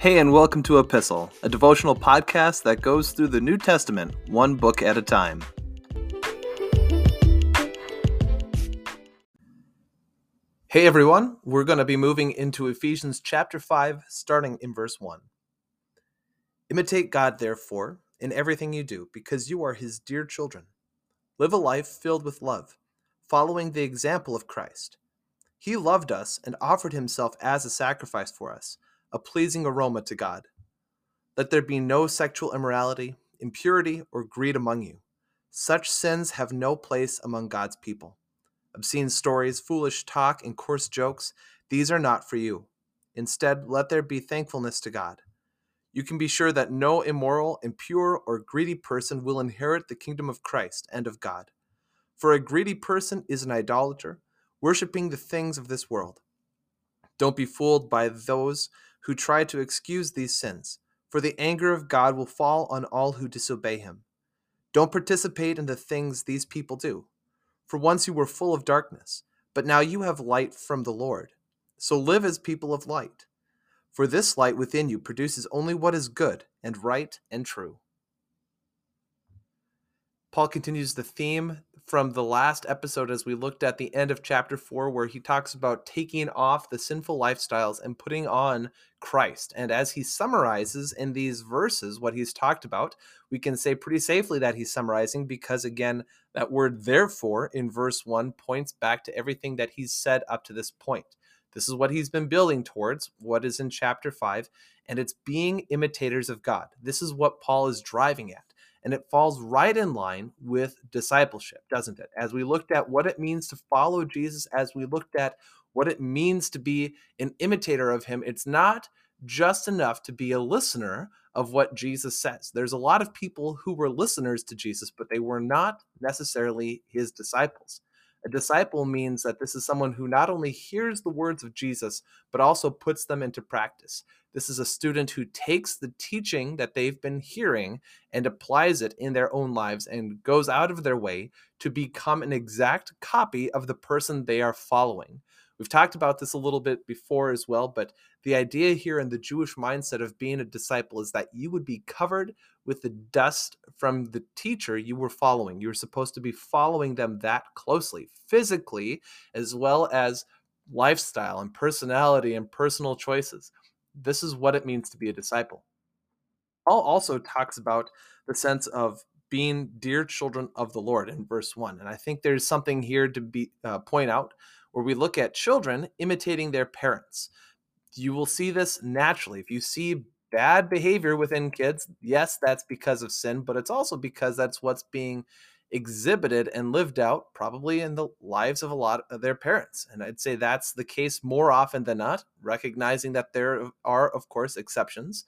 Hey, and welcome to Epistle, a devotional podcast that goes through the New Testament one book at a time. Hey everyone, we're going to be moving into Ephesians chapter 5, starting in verse 1. Imitate God, therefore, in everything you do, because you are his dear children. Live a life filled with love, following the example of Christ. He loved us and offered himself as a sacrifice for us, a pleasing aroma to God. Let there be no sexual immorality, impurity, or greed among you. Such sins have no place among God's people obscene stories, foolish talk, and coarse jokes, these are not for you. Instead, let there be thankfulness to God. You can be sure that no immoral, impure, or greedy person will inherit the kingdom of Christ and of God. For a greedy person is an idolater, worshiping the things of this world. Don't be fooled by those who try to excuse these sins, for the anger of God will fall on all who disobey him. Don't participate in the things these people do for once you were full of darkness, but now you have light from the Lord. So live as people of light. For this light within you produces only what is good and right and true. Paul continues the theme from the last episode as we looked at the end of chapter 4 where he talks about taking off the sinful lifestyles and putting on Christ. And as he summarizes in these verses what he's talked about, we can say pretty safely that he's summarizing because again that word therefore in verse 1 points back to everything that he's said up to this point. This is what he's been building towards, what is in chapter 5, and it's being imitators of God. This is what Paul is driving at. And it falls right in line with discipleship, doesn't it? As we looked at what it means to follow Jesus, as we looked at what it means to be an imitator of him, it's not just enough to be a listener of what Jesus says. There's a lot of people who were listeners to Jesus, but they were not necessarily his disciples. A disciple means that this is someone who not only hears the words of Jesus, but also puts them into practice. This is a student who takes the teaching that they've been hearing and applies it in their own lives and goes out of their way to become an exact copy of the person they are following. We've talked about this a little bit before as well, but the idea here in the Jewish mindset of being a disciple is that you would be covered with the dust from the teacher you were following. You were supposed to be following them that closely, physically, as well as lifestyle and personality and personal choices. This is what it means to be a disciple. Paul also talks about the sense of being dear children of the Lord in verse 1. And I think there's something here to be uh, point out where we look at children imitating their parents. You will see this naturally. If you see bad behavior within kids, yes, that's because of sin, but it's also because that's what's being exhibited and lived out probably in the lives of a lot of their parents. And I'd say that's the case more often than not, recognizing that there are, of course, exceptions.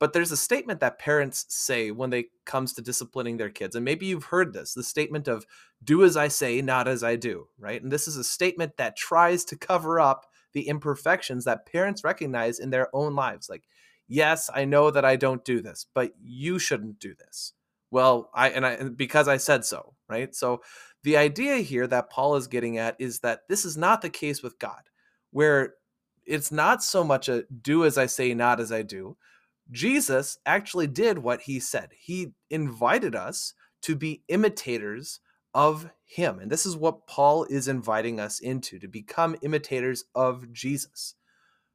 But there's a statement that parents say when they comes to disciplining their kids. And maybe you've heard this, the statement of do as I say, not as I do, right? And this is a statement that tries to cover up the imperfections that parents recognize in their own lives. Like, yes, I know that I don't do this, but you shouldn't do this. Well, I and I because I said so, right? So the idea here that Paul is getting at is that this is not the case with God, where it's not so much a do as I say, not as I do, Jesus actually did what he said. He invited us to be imitators of him. And this is what Paul is inviting us into to become imitators of Jesus.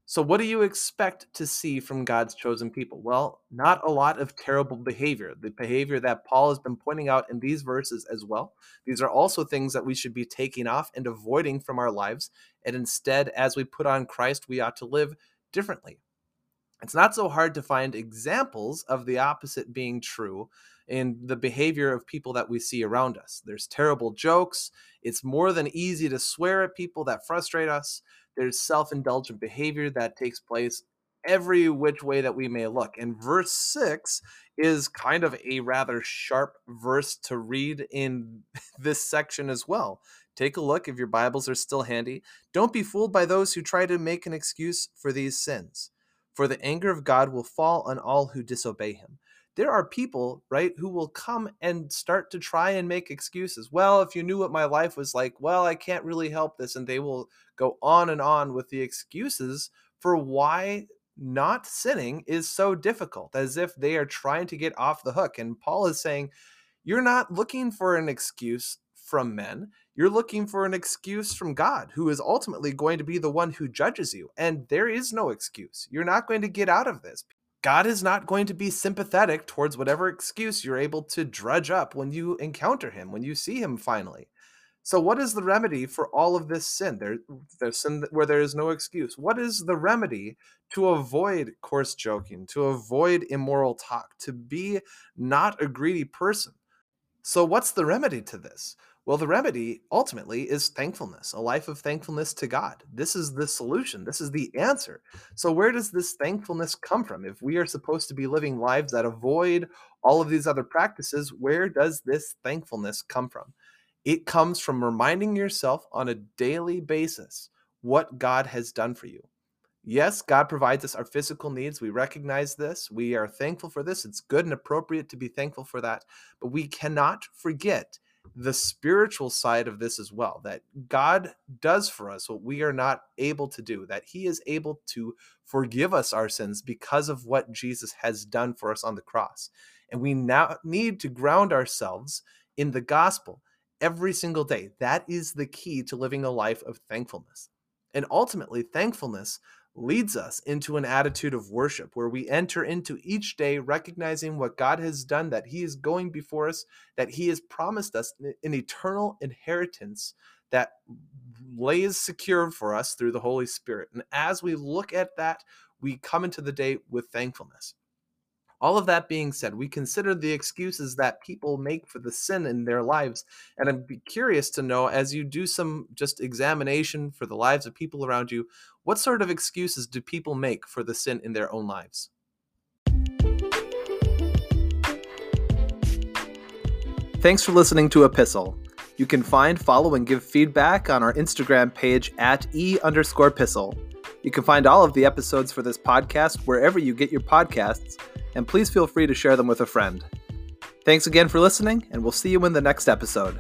So, what do you expect to see from God's chosen people? Well, not a lot of terrible behavior, the behavior that Paul has been pointing out in these verses as well. These are also things that we should be taking off and avoiding from our lives. And instead, as we put on Christ, we ought to live differently. It's not so hard to find examples of the opposite being true in the behavior of people that we see around us. There's terrible jokes. It's more than easy to swear at people that frustrate us. There's self indulgent behavior that takes place every which way that we may look. And verse 6 is kind of a rather sharp verse to read in this section as well. Take a look if your Bibles are still handy. Don't be fooled by those who try to make an excuse for these sins for the anger of God will fall on all who disobey him. There are people, right, who will come and start to try and make excuses. Well, if you knew what my life was like, well, I can't really help this. And they will go on and on with the excuses for why not sinning is so difficult, as if they are trying to get off the hook. And Paul is saying, You're not looking for an excuse from men. You're looking for an excuse from God, who is ultimately going to be the one who judges you. And there is no excuse. You're not going to get out of this. God is not going to be sympathetic towards whatever excuse you're able to drudge up when you encounter him, when you see him finally. So, what is the remedy for all of this sin? There, there's sin where there is no excuse. What is the remedy to avoid coarse joking, to avoid immoral talk, to be not a greedy person? So, what's the remedy to this? Well, the remedy ultimately is thankfulness, a life of thankfulness to God. This is the solution. This is the answer. So, where does this thankfulness come from? If we are supposed to be living lives that avoid all of these other practices, where does this thankfulness come from? It comes from reminding yourself on a daily basis what God has done for you. Yes, God provides us our physical needs. We recognize this. We are thankful for this. It's good and appropriate to be thankful for that. But we cannot forget the spiritual side of this as well that God does for us what we are not able to do, that He is able to forgive us our sins because of what Jesus has done for us on the cross. And we now need to ground ourselves in the gospel every single day. That is the key to living a life of thankfulness. And ultimately, thankfulness leads us into an attitude of worship where we enter into each day recognizing what God has done, that He is going before us, that He has promised us an eternal inheritance that lays secure for us through the Holy Spirit. And as we look at that, we come into the day with thankfulness. All of that being said, we consider the excuses that people make for the sin in their lives. And I'd be curious to know, as you do some just examination for the lives of people around you, what sort of excuses do people make for the sin in their own lives? Thanks for listening to Epistle. You can find, follow, and give feedback on our Instagram page at e underscore epistle. You can find all of the episodes for this podcast wherever you get your podcasts and please feel free to share them with a friend. Thanks again for listening, and we'll see you in the next episode.